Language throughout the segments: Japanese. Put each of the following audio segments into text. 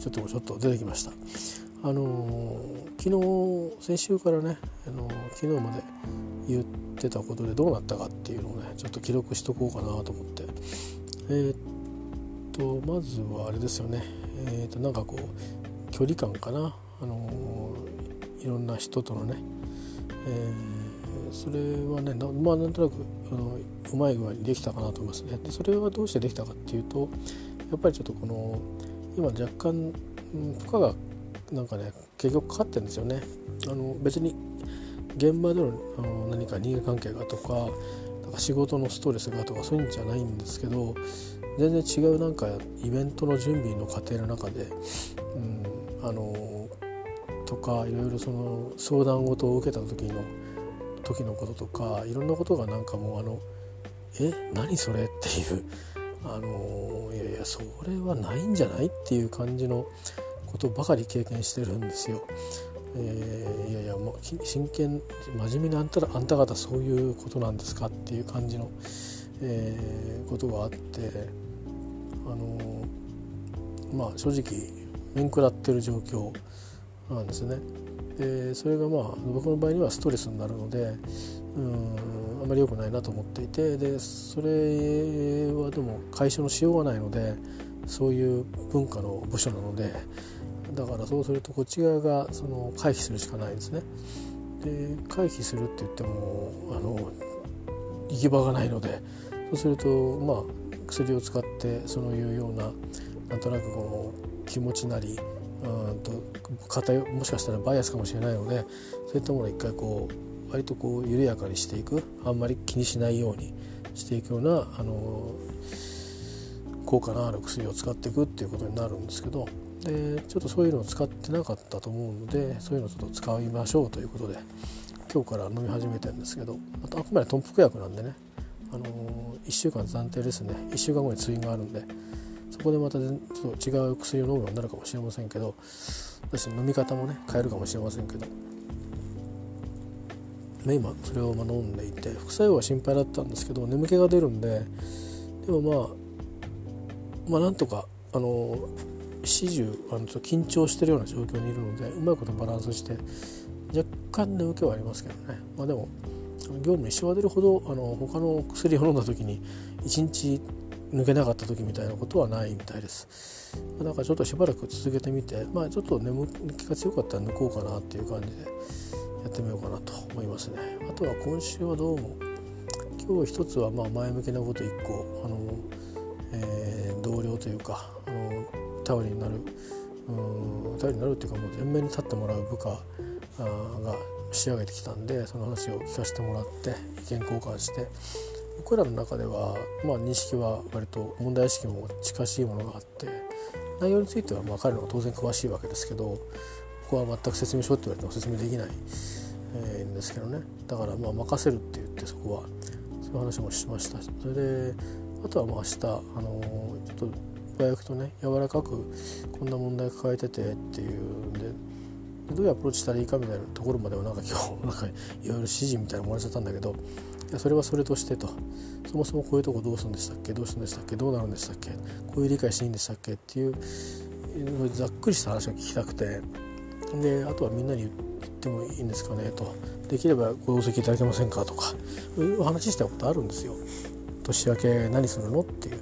ちょっとちょっと出てきました。あの昨日先週からね、あの昨日まで言ってたことでどうなったかっていうのをねちょっと記録しとこうかなと思って。えー、っとまずはあれですよね。えー、っとなんかこう距離感かな、あのいろんな人とのね、えー、それはねまあなんとなくあのうまい具合にできたかなと思いますね。でそれはどうしてできたかっていうとやっぱりちょっとこの今若干負荷がなんかね結局かかってるんですよねあの別に現場でのあの何か人間関係がとかなんか仕事のストレスがとかそういうんじゃないんですけど全然違うなんかイベントの準備の過程の中で、うん、あのとかいろいろその相談事を受けた時の時のこととかいろんなことがなんかもうあの「え？何それ?」っていうあのいやいやそれはないんじゃないっていう感じのことばかり経験してるんですよ。えー、いやいやもう真剣真面目にあんたらあんた方そういうことなんですかっていう感じの、えー、ことがあってあのまあ正直面食らってる状況なんですね。でそれがまあ僕の場合にはストレスになるのでうんあまり良くないなと思っていてでそれはでも解消のしようがないのでそういう文化の部署なのでだからそうするとこっち側がその回避するしかないですね。で回避するって言ってもあの行き場がないのでそうするとまあ薬を使ってそういうようななんとなくこの気持ちなりうんと偏もしかしたらバイアスかもしれないのでそういったものを一回こう割とこう緩やかにしていくあんまり気にしないようにしていくようなあの効果のある薬を使っていくっていうことになるんですけどでちょっとそういうのを使ってなかったと思うのでそういうのをちょっと使いましょうということで今日から飲み始めてるんですけどあとあくまで豚腹薬なんでね、あの、1週間暫定ですね。1週間後に通院があるんでそこでまたちょっと違う薬を飲むようになるかもしれませんけど私飲み方もね変えるかもしれませんけど、ね、今それを飲んでいて副作用は心配だったんですけど眠気が出るんででもまあまあなんとかあの始終あの緊張してるような状況にいるのでうまいことバランスして若干眠気はありますけどね、まあ、でも業務に支障が出るほどあの他の薬を飲んだ時に1日抜けなかった時みたいなことはないみたいです。だからちょっとしばらく続けてみてまあちょっと眠気が強かったら抜こうかなっていう感じで。やってみようかなと思いますね。あとは今週はどうも今日一つはまあ前向きなこと1個あの、えー、同僚というかあの頼りになるうん頼りになるっていうかもう前面に立ってもらう部下が仕上げてきたんでその話を聞かせてもらって意見交換して僕らの中では、まあ、認識は割と問題意識も近しいものがあって内容についてはまあ彼の方が当然詳しいわけですけどこは全く説明書って言われても説明できない、えー、んですけどね。だからまあ任せるって言ってそこはそういう話もしました。それであとはまあ明日、あのー、ちょっとが焼くとね柔らかくこんな問題抱えててっていうんでどういうアプローチしたらいいかみたいなところまではなんか今日なんかいろいろ指示みたいなのもらっちゃったんだけどいやそれはそれとしてと。そもそもこういうとこどうするんでしたっけ？どうするんでしたっけ？どうなるんでしたっけ？こういう理解していいんでしたっけ？っていうざっくりした話を聞きたくて。であとはみんなに言ってもいいんですかねと。できればご同席いただけませんかとか。そういう話したことあるんですよ。年明け何するの？っていう。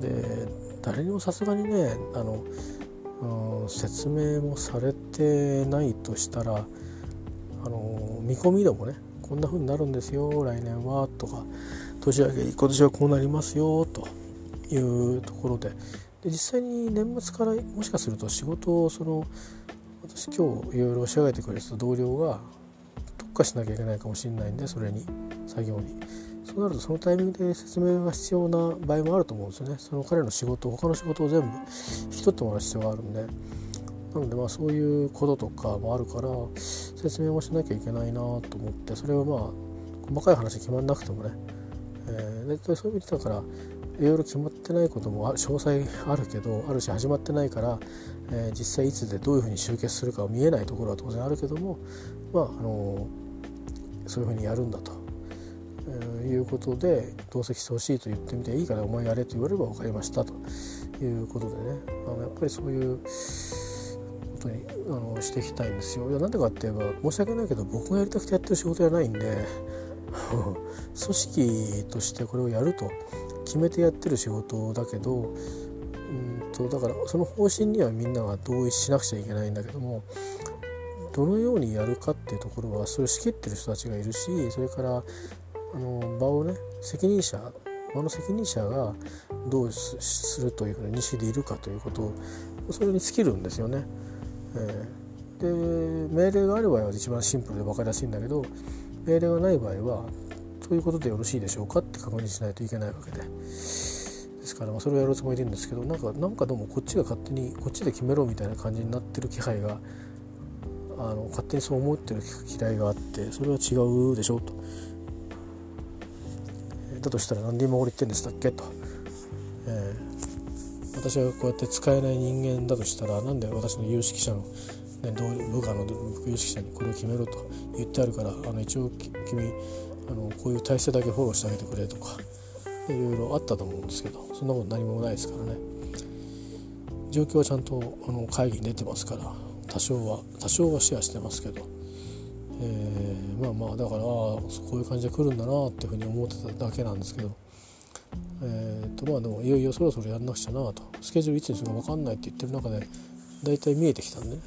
で誰にもさすがにねあの、うん、説明もされてないとしたらあの見込みでもねこんな風になるんですよ来年はとか。年明け今年はこうなりますよというところで。で実際に年末からもしかすると仕事をその私今日いろいろ仕上げてくれてた同僚が特化しなきゃいけないかもしれないんでそれに作業に。そうなるとそのタイミングで説明が必要な場合もあると思うんですよね。その彼の仕事他の仕事を全部引き取ってもらう必要があるんで。なのでまあそういうこととかもあるから説明もしなきゃいけないなと思ってそれはまあ細かい話決まんなくてもね、えー、でそういう意味だからいろいろ決まってないことも詳細あるけどあるし始まってないから、えー、実際いつでどういうふうに集結するかは見えないところは当然あるけどもまああのそういうふうにやるんだということで同席してほしいと言ってみていいからお前やれと言われれば分かりましたということでねあのやっぱりそういうことにあのしていきたいんですよ。いやなんでかって言えば申し訳ないけど僕がやりたくてやってる仕事じゃないんで 組織としてこれをやると決めてやってる仕事だけどとだからその方針にはみんなが同意しなくちゃいけないんだけどもどのようにやるかっていうところはそれを仕切ってる人たちがいるしそれからあの場をね責任者場の責任者がどうするというふうな認識でいるかということをそれに尽きるんですよね。えー、で命令がある場合は一番シンプルで分かりやすいんだけど命令がない場合はそういうことでよろしいでしょうかって確認しないといけないわけでですからまあそれをやるつもりでいるんですけどなんかなんかどうもこっちが勝手にこっちで決めろみたいな感じになってる気配があの勝手にそう思ってる嫌いがあってそれは違うでしょうと。だとしたら何で今俺言ってんでしたっけと、えー、私はこうやって使えない人間だとしたらなんで私の有識者の、ね、部下の有識者にこれを決めろと言ってあるからあの一応君あのこういう体制だけフォローしてあげてくれとかいろいろあったと思うんですけどそんなこと何もないですからね。状況はちゃんとあの会議に出てますから多少は多少はシェアしてますけど、えー、まあまあだからこういう感じで来るんだなっていうふうに思ってただけなんですけど。えー、とまあでもいよいよそろそろやんなくちゃなと。スケジュールいつにするか分かんないって言ってる中で大体見えてきたんでね。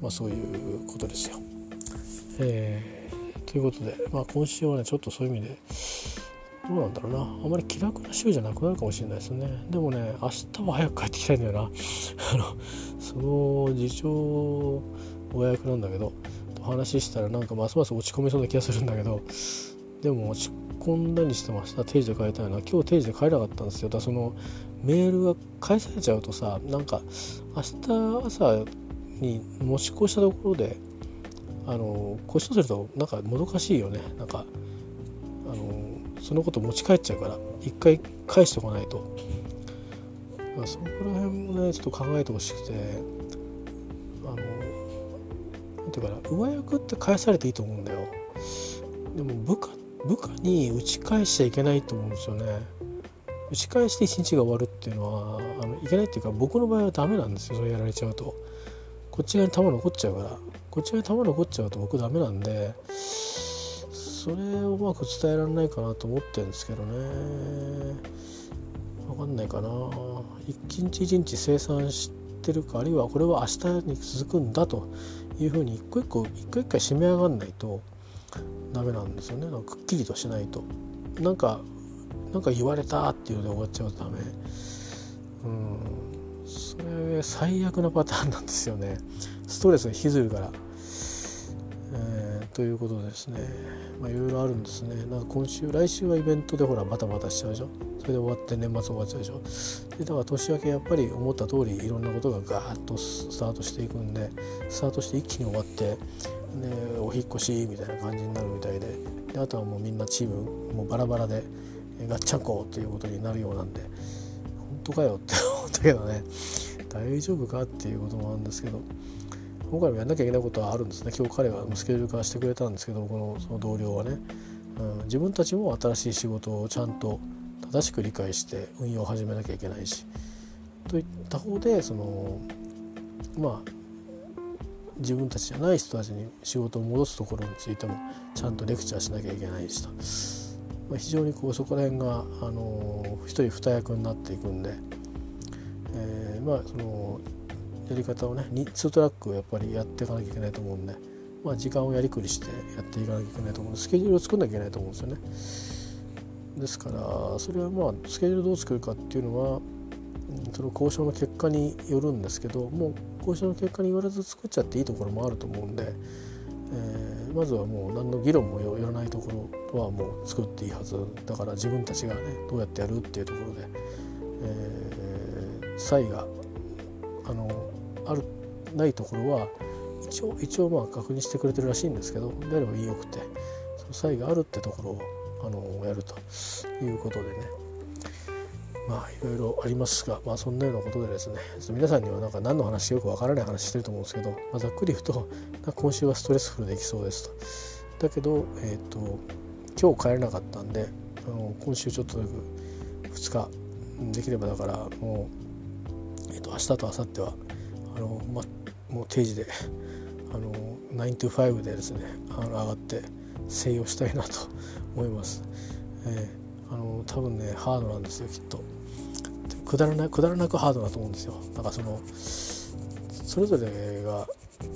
まあそういうことですよ。えーということで、まあ、今週はねちょっとそういう意味でどうなんだろうな。あまり気楽な週じゃなくなるかもしれないですね。でもね明日は早く帰ってきたいんだよな。あのその次長お役なんだけど話したらなんかますます落ち込みそうな気がするんだけどでも落ち込んだにしても明日定時で帰りたいな。今日定時で帰れなかったんですよ。だからそのメールが返されちゃうとさなんか明日朝に持ち越したところであのこうしとするとなんかもどかしいよね。なんかあのそのこと持ち帰っちゃうから一回返しておかないと、まあ、そこら辺もねちょっと考えてほしくてあのなんていうかな上役って返されていいと思うんだよ。でも部下部下に打ち返しちゃいけないと思うんですよね。打ち返して一日が終わるっていうのはあのいけないっていうか僕の場合はダメなんですよそれやられちゃうと。こっち側に球残っちゃうから。こっち側に球残っちゃうと僕ダメなんでそれをうまく伝えられないかなと思ってるんですけどね。分かんないかな。一日一日生産してるかあるいはこれは明日に続くんだというふうに一個一個一回一回締め上がんないとダメなんですよね。なんかくっきりとしないと。なんかなんか言われたっていうので終わっちゃうとダメ。うん。それ最悪なパターンなんですよね。ストレスが引きずるから、えー、ということですね。まあいろいろあるんですね。なんか今週来週はイベントでほらバタバタしちゃうでしょ？それで終わって年末終わっちゃうでしょ？でだから年明けやっぱり思った通りいろんなことがガーッとスタートしていくんでスタートして一気に終わって、ね、お引越しみたいな感じになるみたいでであとはもうみんなチームもうバラバラでガッチャンコということになるようなんで本当かよって思ったけどね。大丈夫かっていうこともあるんですけど。今回もやんなきゃいけないことはあるんですね。今日彼はスケジュール化してくれたんですけどこのその同僚はね、うん、自分たちも新しい仕事をちゃんと正しく理解して運用を始めなきゃいけないし。といった方でそのまあ自分たちじゃない人たちに仕事を戻すところについてもちゃんとレクチャーしなきゃいけないしと、まあ、非常にこうそこら辺が、あの一人二役になっていくんで、えー、まあそのやり方をね2トラックをやっぱりやっていかなきゃいけないと思うんで、まあ、時間をやりくりしてやっていかなきゃいけないと思うんでスケジュールを作んなきゃいけないと思うんですよね。ですからそれはまあスケジュールどう作るかっていうのはその交渉の結果によるんですけどもう交渉の結果に言われず作っちゃっていいところもあると思うんで、えー、まずはもう何の議論もよらないところはもう作っていいはずだから自分たちがねどうやってやるっていうところで、えー、差異があのあるないところは一応一応まあ確認してくれてるらしいんですけどであればよくてその差異があるってところをあのやるということでねまあいろいろありますが、まあ、そんなようなことでですね皆さんにはなんか何の話よくわからない話してると思うんですけど、まあ、ざっくり言うと 今週はストレスフルできそうですと。だけど、えーと、今日帰れなかったんであの今週ちょっと2日できればだからもう、えー、と明日と明後日はあの、ま、もう定時であの9 to 5でですねあの上がって静養したいなと 思います。えー、あの多分ねハードなんですよきっと。くだらなくだらなくハードだと思うんですよ。なんかそのそれぞれが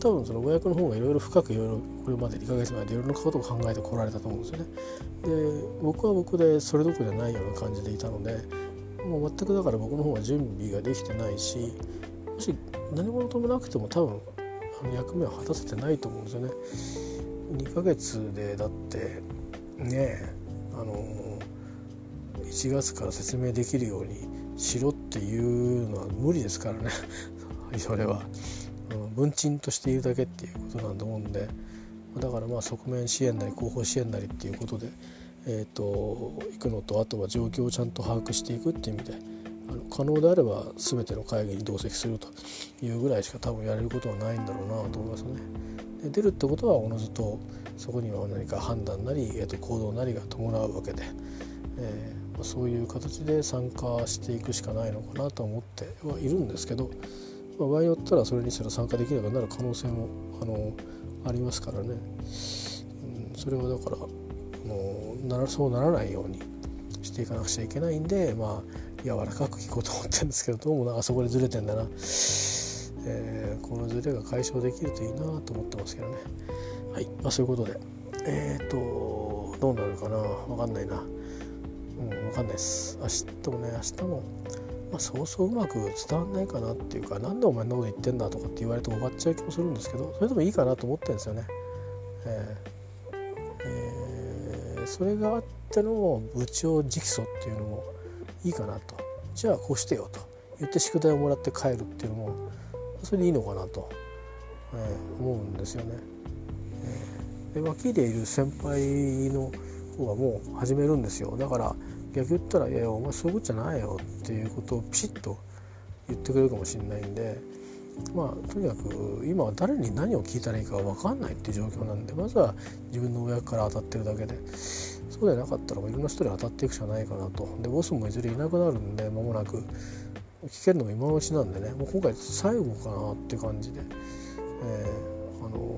多分その親役の方がいろいろ深くいろいろこれまで2ヶ月前でいろんなことを考えてこられたと思うんですよね。で僕は僕でそれどころじゃないような感じでいたのでもう全くだから僕の方が準備ができてないしもし何者ともなくても多分あの役目を果たせてないと思うんですよね。2ヶ月でだってねあの1月から説明できるようにしろっていうのは無理ですからね それは。文鎮としているだけっていうことなんだと思うんでだからまあ側面支援なり後方支援なりっていうことで、えーと、行くのとあとは状況をちゃんと把握していくっていう意味であの可能であれば全ての会議に同席するというぐらいしか多分やれることはないんだろうなと思いますね。で出るってことはおのずとそこには何か判断なり、えー、と行動なりが伴うわけで、えーまあ、そういう形で参加していくしかないのかなと思ってはいるんですけど。まあ、場合によったらそれにすら参加できなくなる可能性もあのありますからね、うん、それはだからあのならそうならないようにしていかなくちゃいけないんでまあ柔らかく聞こうと思ってるんですけどどうもなんかそこでずれてんだな、えー、このずれが解消できるといいなと思ってますけどね。はい、まあ、そういうことで。えっ、ー、とどうなるかな。分かんないな。うん分かんないです。明日もね明日もまあ、そうそううまく伝わんないかなっていうか何でお前んなこと言ってんだとかって言われて終わっちゃう気もするんですけどそれでもいいかなと思ってるんですよね。ええー、それがあっての部長直訴っていうのもいいかなと。じゃあこうしてよと。言って宿題をもらって帰るっていうのもそれでいいのかなと、えー、思うんですよね。えー、で脇でいる先輩の方はもう始めるんですよ。だから逆言ったら「いやいやお前そういうことじゃないよ」っていうことをピシッと言ってくれるかもしれないんでまあとにかく今は誰に何を聞いたらいいか分かんないっていう状況なんでまずは自分の親から当たってるだけで。そうでなかったらいろんな人に当たっていくしかないかなと。でボスもいずれいなくなるんで間もなく。聞けるのも今のうちなんでね。もう今回最後かなって感じで、えー、あの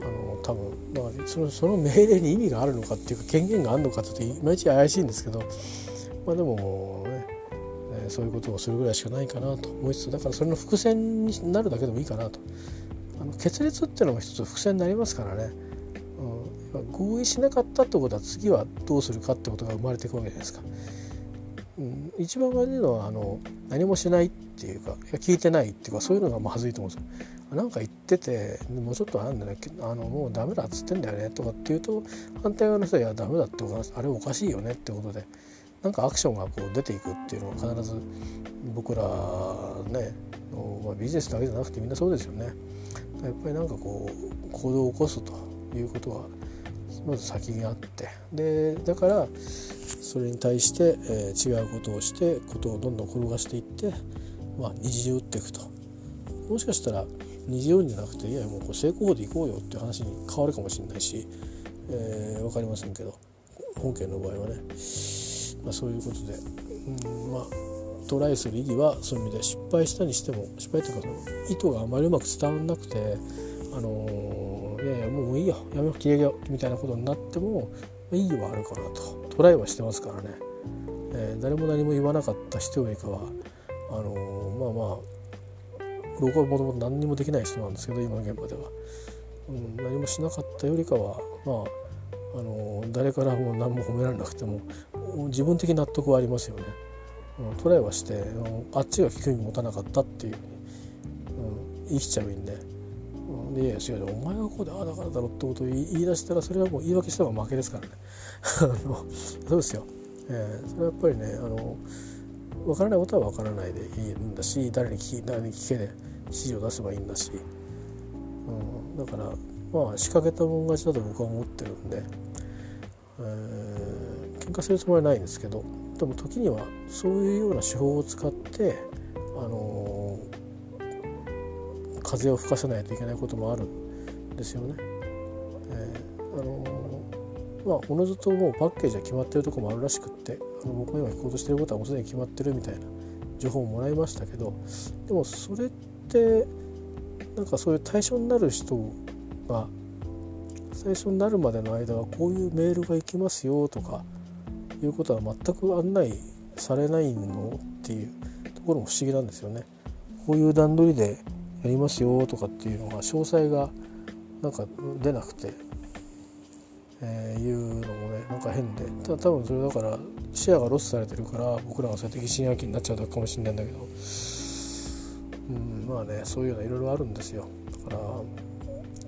あの多分だからそのその命令に意味があるのかっていうか権限があるのかっていまいち怪しいんですけど。まあでもね、えー、そういうことをするぐらいしかないかなと思いつつだからそれの伏線になるだけでもいいかなと。あの決裂っていうのも一つ伏線になりますからね、合意しなかったってことは次はどうするかってことが生まれていくわけじゃないですか。うん、一番悪いのはあの何もしないっていうか聞いてないっていうかそういうのがまずいと思うんですよ。なんか言っててもうちょっとあんだねあのもうダメだっつってんだよねとかっていうと反対側の人は「いやダメだってあれおかしいよね」ってことでなんかアクションがこう出ていくっていうのは必ず僕らねの、まあ、ビジネスだけじゃなくてみんなそうですよね。やっぱりなんかこう行動を起こすということはまず先にあって。でだからそれに対して、えー、違うことをしてことをどんどん転がしていって、まあ、二次打っていくと。もしかしたら二次用じゃなくていやもうこう成功法で行こうよっていう話に変わるかもしれないし、えー、分かりませんけど本件の場合はね、まあ、そういうことで、うん、まあトライする意義はそういう意味で失敗したにしても失敗というかその意図があまりうまく伝わらなくてあの、いやいやもういいよ。やめよう。消えよみたいなことになっても意義はあるかなと。トライはしてますからね、えー、誰も何も言わなかった人よりかはあの、まあまあ僕はもともと何にもできない人なんですけど今の現場では、うん、何もしなかったよりかはまああの誰からも何も褒められなくても自分的納得はありますよね。うん、トライはしてあっちが興味持たなかったっていううん、生きちゃうんで。でいや違うお前がこうでああだからだろってことを言い出したらそれはもう言い訳した方が負けですからね。そうですよ、えー、それはやっぱりねあの分からないことは分からないでいいんだし誰に聞き誰に聞けで指示を出せばいいんだし、うん、だからまあ仕掛けたもん勝ちだと僕は思ってるんで、えー、喧嘩するつもりはないんですけどでも時にはそういうような手法を使ってあの、風を吹かせないといけないこともあるんですよね。えー、あの、まあおのずともうパッケージは決まってるとこもあるらしくってあの僕が今行こうとしてることはもうすでに決まってるみたいな情報をもらいましたけどでもそれってなんかそういう対象になる人が最初になるまでの間はこういうメールが行きますよとかいうことは全く案内されないのっていうところも不思議なんですよね。こういう段取りでやりますよとかっていうのが詳細がなんか出なくて、えー、いうのもねなんか変で。ただ多分それだからシェアがロスされてるから僕らがそうやって疑心暗鬼になっちゃうだけかもしれないんだけど、うん、まあねそういうのいろいろあるんですよ。だから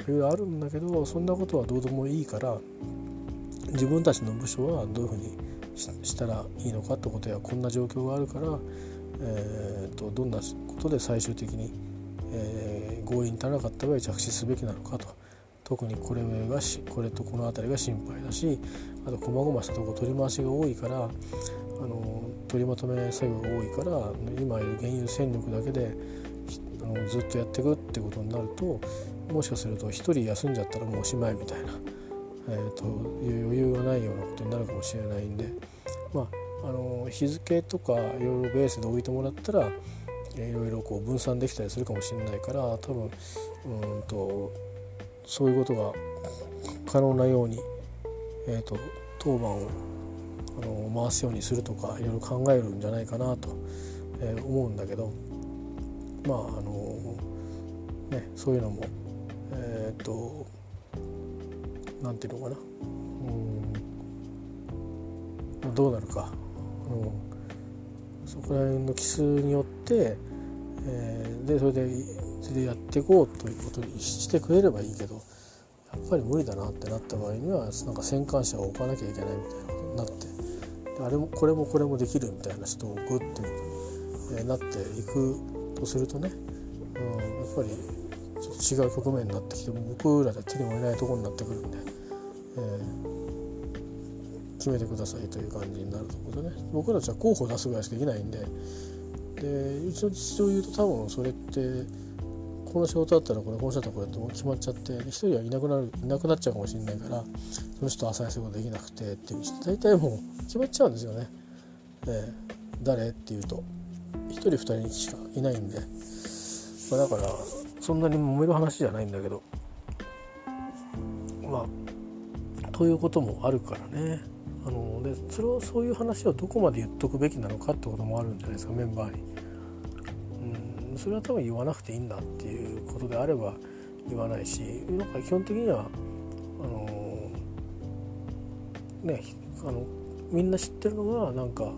いろいろあるんだけどそんなことはどうでもいいから自分たちの部署はどういうふうにしたらいいのかってことやこんな状況があるから、えーと、どんなことで最終的に、えー、合意に足らなかった場合着地すべきなのかと。特にこれがしこれとこの辺りが心配だしあと細々したとこ取り回しが多いからあの取りまとめ作業が多いから今いる原油戦力だけであのずっとやっていくってことになるともしかすると1人休んじゃったらもうおしまいみたいな、えー、という余裕がないようなことになるかもしれないんでまああの日付とかいろいろベースで置いてもらったらいろいろこう分散できたりするかもしれないから多分うんとそういうことが可能なように、えーと、当番をあの回すようにするとかいろいろ考えるんじゃないかなと、えー、思うんだけどまああのねそういうのもえっ、ー、となんていうのかなうんどうなるか、うん、そこら辺の奇数によって、えー、でそれでそれでやっていこうということにしてくれればいいけどやっぱり無理だなってなった場合にはなんか戦艦車を置かなきゃいけないみたいなことになってあれもこれもこれもできるみたいな人を置くっていうことになっていくとするとね、うん、やっぱりちょっと違う局面になってきて僕らで手に負えないところになってくるんで、えー、決めてくださいという感じになるところでね。僕たちは候補を出すぐらいしかできないんででうちの父を言うと多分それってこの仕事だったらこれこの人だったらこれって決まっちゃって一人はいなくなるいなくなっちゃうかもしれないからその人は浅い仕事できなくてっていう人大体もう決まっちゃうんですよね。えー、誰っていうと。1人2人しかいないんで、まあ、だからそんなに揉める話じゃないんだけど。まあということもあるからね。でそれをそういう話をどこまで言っとくべきなのかってこともあるんじゃないですかメンバーに。うんそれは多分言わなくていいんだっていうことであれば言わないしなんか基本的にはあのねあのみんな知ってるのがなんか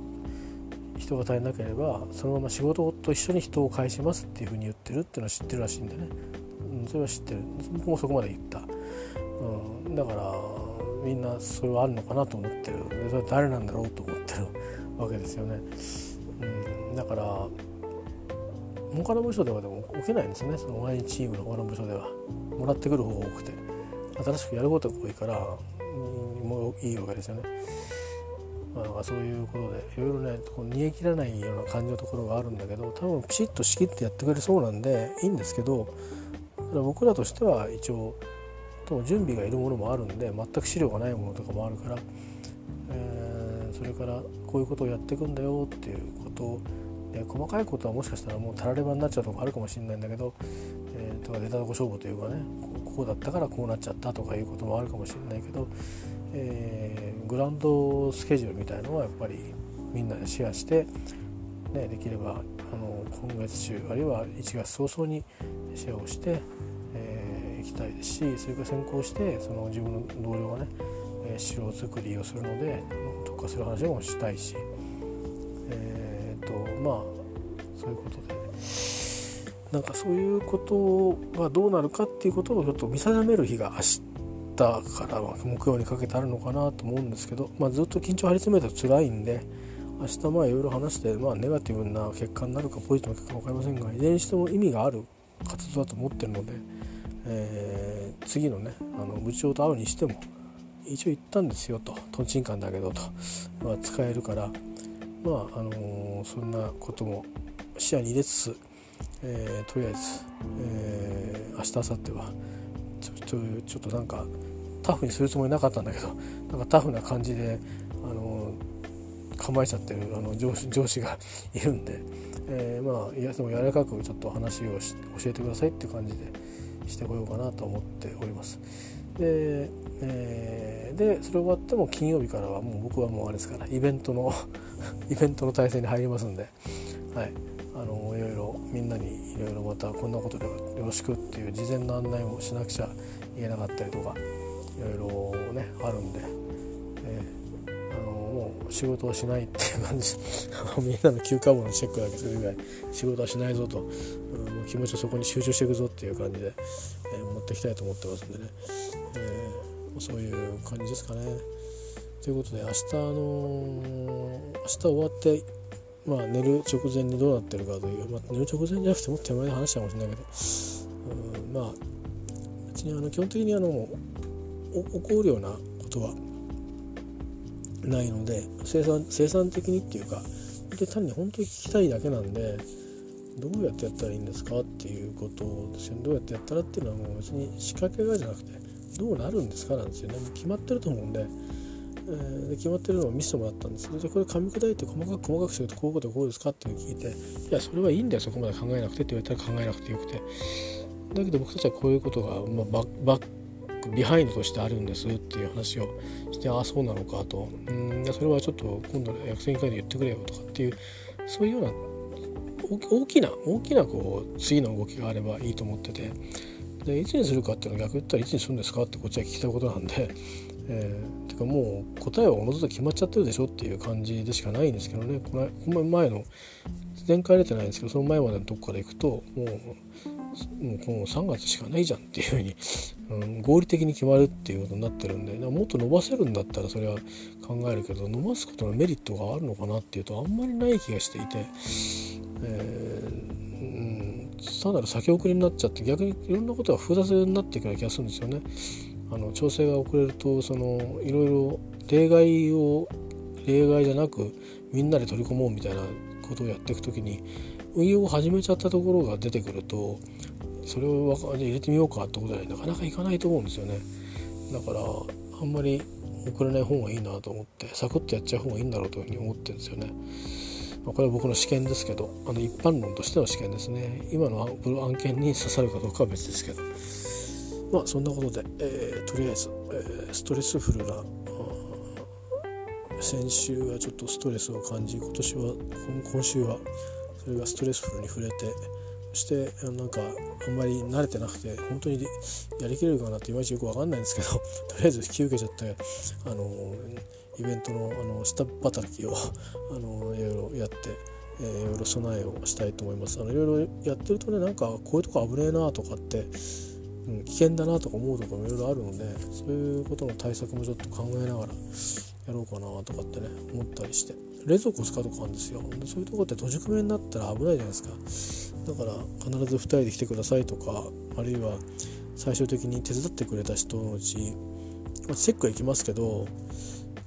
人が足りなければそのまま仕事と一緒に人を返しますっていうふうに言ってるっていうのは知ってるらしいんでね、うん、それは知ってる。僕もそこまで言った、うん、だからみんなそれはあるのかなと思ってる。それは誰なんだろうと思ってるわけですよね、うん、だから他の部署ではでも受けないんですね。その同じチームの他の部署では。もらってくる方が多くて。新しくやることが多いから、もういいわけですよね。まあ、そういうことでいろいろねこう煮え切らないような感じのところがあるんだけど多分ピシッと仕切ってやってくれそうなんでいいんですけど僕らとしては一応と準備がいるものもあるんで全く資料がないものとかもあるから、えー、それからこういうことをやっていくんだよっていうことで細かいことはもしかしたらもうたらればになっちゃうとこあるかもしれないんだけど、えー、とか出たとこ勝負というかねこうだったからこうなっちゃったとかいうこともあるかもしれないけどえー、グランドスケジュールみたいのはやっぱりみんなでシェアして、ね、できればあの今月中あるいは1月早々にシェアをして、いきたいですしそれから先行してその自分の同僚がね、えー、資料作りをするので特化する話もしたいしえっ、とまあそういうことで。なんかそういうことがどうなるかっていうことをちょっと見定める日が明日から木曜にかけてあるのかなと思うんですけど、まあ、ずっと緊張張り詰めたら辛いんで明日まあいろいろ話して、まあ、ネガティブな結果になるかポジティブな結果か分かりませんがいずれにしても意味がある活動だと思ってるので、えー、次のねあの部長と会うにしても一応言ったんですよと。とんちんかんだけどと、まあ、使えるから。まああのー、そんなことも視野に入れつつ、えー、とりあえず、えー、明日明後日はちょちょちょっとなんかタフにするつもりなかったんだけどなんかタフな感じであの構えちゃってるあの上司上司がいるんで、えー、まあいやでも柔らかくちょっと話を教えてくださいっていう感じで。してこようかなと思っております。で,、えー、でそれ終わっても金曜日からはもう僕はもうあれですからイベントの イベントの体制に入りますんで、はい、あのいろいろみんなにいろいろまたこんなことでよろしくっていう事前の案内もしなくちゃ言えなかったりとかいろいろねあるんで、えー、仕事はしないっていう感じ。みんなの休暇簿のチェックだけするぐらい仕事はしないぞと、うん、もう気持ちをそこに集中していくぞっていう感じで、えー、持っていきたいと思ってますんでね、えー、そういう感じですかね。ということで明日の明日終わってまあ寝る直前にどうなってるかという、まあ、寝る直前じゃなくてもっと手前で話したかもしれないけど、うん、まあ別にあの基本的にあの起こるようなことはないので生産生産的にっていうかで単に本当に聞きたいだけなんでどうやってやったらいいんですかっていうことですよね。どうやってやったらっていうのはもう別に仕掛けがじゃなくてどうなるんですかなんですよね。決まってると思うんでえー、で決まってるのを見せてもらったんです。でこれ噛み砕いて細かく細かくするとこういうことこうですかっていう聞いていやそれはいいんだよ。そこまで考えなくてって言われたら考えなくてよくて。だけど僕たちはこういうことが、まあ、ババッビハインドとしてあるんですっていう話をしてああそうなのかと。うんそれはちょっと今度の役員会で言ってくれよとかっていうそういうような大きな大きなこう次の動きがあればいいと思ってて。でいつにするかっていうのは逆に言ったらいつにするんですかってこっちは聞きたいことなんで。えー、てかもう答えはおのずと決まっちゃってるでしょっていう感じでしかないんですけどね。この前の前回出てないんですけどその前までのとこからいくともうもうこの3月しかないじゃんっていうふうに、うん、合理的に決まるっていうことになってるんでもっと伸ばせるんだったらそれは考えるけど伸ばすことのメリットがあるのかなっていうとあんまりない気がしていて、えー、うん、単なる先送りになっちゃって逆にいろんなことが複雑になっていくような気がするんですよね。あの調整が遅れるとそのいろいろ例外を例外じゃなくみんなで取り込もうみたいなことをやっていく時に運用を始めちゃったところが出てくるとそれを入れてみようかってことになかなかいかないと思うんですよねだからあんまり遅れない方がいいなと思ってサクッとやっちゃう方がいいんだろうというふうに思ってるんですよね。まあ、これは僕の試験ですけどあの一般論としての試験ですね今の案件に刺さるかどうかは別ですけど。まあそんなことで、えー、とりあえず、えー、ストレスフルな先週はちょっとストレスを感じ今年は今週はそれがストレスフルに触れてしてなんかあんまり慣れてなくて本当にやりきれるかなっていまいちよく分かんないんですけど とりあえず引き受けちゃってあのイベントのあの下働きをあのいろいろやって。えー、いろいろ備えをしたいと思いますあのいろいろやってるとねなんかこういうとこ危ねえなとかってうん、危険だなとか思うとこもいろいろあるのでそういうことの対策もちょっと考えながらやろうかなとかってね思ったりして冷蔵庫使うとこあるんですよ。でそういうとこって閉じ込めになったら危ないじゃないですか。だから必ず2人で来てくださいとかあるいは最終的に手伝ってくれた人のうち、まあ、チェックは行きますけど、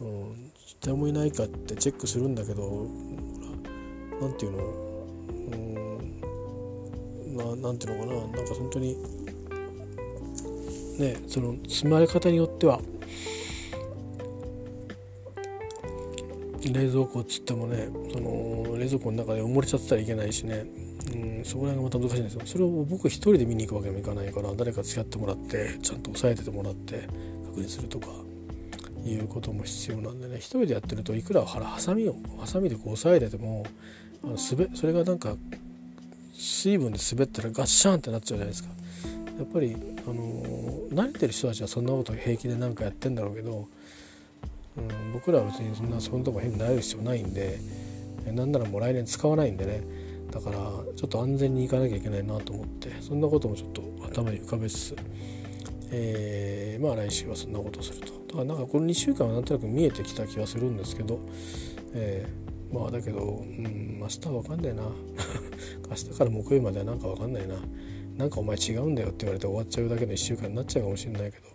うん、誰もいないかってチェックするんだけど何て言うのうんななんていうのかな。なんか本当にねその積まれ方によっては冷蔵庫っつってもねその冷蔵庫の中で埋もれちゃってたらいけないしね、うん、そこら辺がまた難しいんですよ。それを僕一人で見に行くわけにもいかないから誰か付き合ってもらってちゃんと押さえててもらって確認するとかいうことも必要なんでね。一人でやってるといくらハサミをハサミでこう押さえててもあのすべそれがなんか水分で滑ったらガッシャンってなっちゃうじゃないですか。やっぱり、あの慣れてる人たちはそんなこと平気で何かやってんだろうけど、うん、僕らは別にそんなそんなとこ変になれる必要ないんでなんならもう来年使わないんでね。だからちょっと安全に行かなきゃいけないなと思ってそんなこともちょっと頭に浮かべつつ、えー、まあ来週はそんなことをすると。だからなんかこの2週間はなんとなく見えてきた気がするんですけど、えー、まあだけど、うん、明日は分かんないな。明日から木曜日まではなんか分かんないな。なんかお前違うんだよって言われて終わっちゃうだけの1週間になっちゃうかもしれないけど。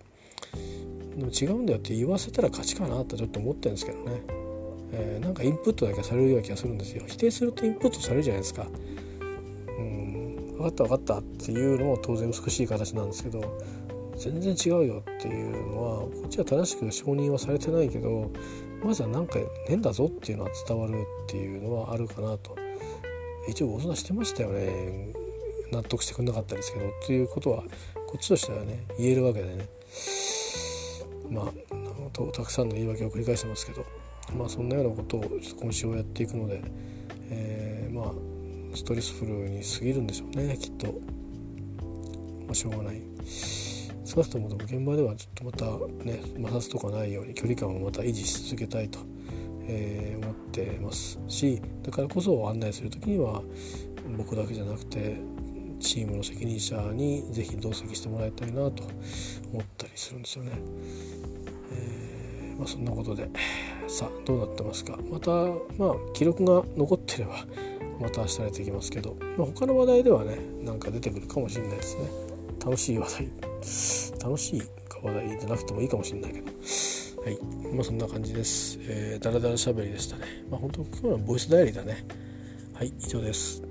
でも違うんだよって言わせたら勝ちかなってちょっと思ってるんですけどね、えー、なんかインプットだけされるような気がするんですよ。否定するとインプットされるじゃないですか。うん分かった分かったっていうのも当然美しい形なんですけど全然違うよっていうのはこっちは正しく承認はされてないけどまずは何か変だぞっていうのは伝わるっていうのはあるかなと。一応ご相談してましたよね。納得してくれなかったですけどっていうことはこっちとしてはね言えるわけでね。まあたくさんの言い訳を繰り返してますけどまあそんなようなことを今週はやっていくので、えー、まあストレスフルに過ぎるんでしょうねきっと、まあ、しょうがない。少なくとも現場ではちょっとまたね摩擦とかないように距離感をまた維持し続けたいと、えー、思ってますしだからこそ案内する時には僕だけじゃなくてチームの責任者に是非同席してもらいたいなと思ったりするんですよね。えー、まあ、そんなことでさあどうなってますか。またまあ記録が残ってればまた明日出てきますけど、まあ、他の話題ではねなんか出てくるかもしれないですね。楽しい話題。楽しい話題じゃなくてもいいかもしれないけど。はい。まあそんな感じです、えー、だらだらしゃべりでしたね。まあ本当今日はボイスダイアリーだね。はい以上です。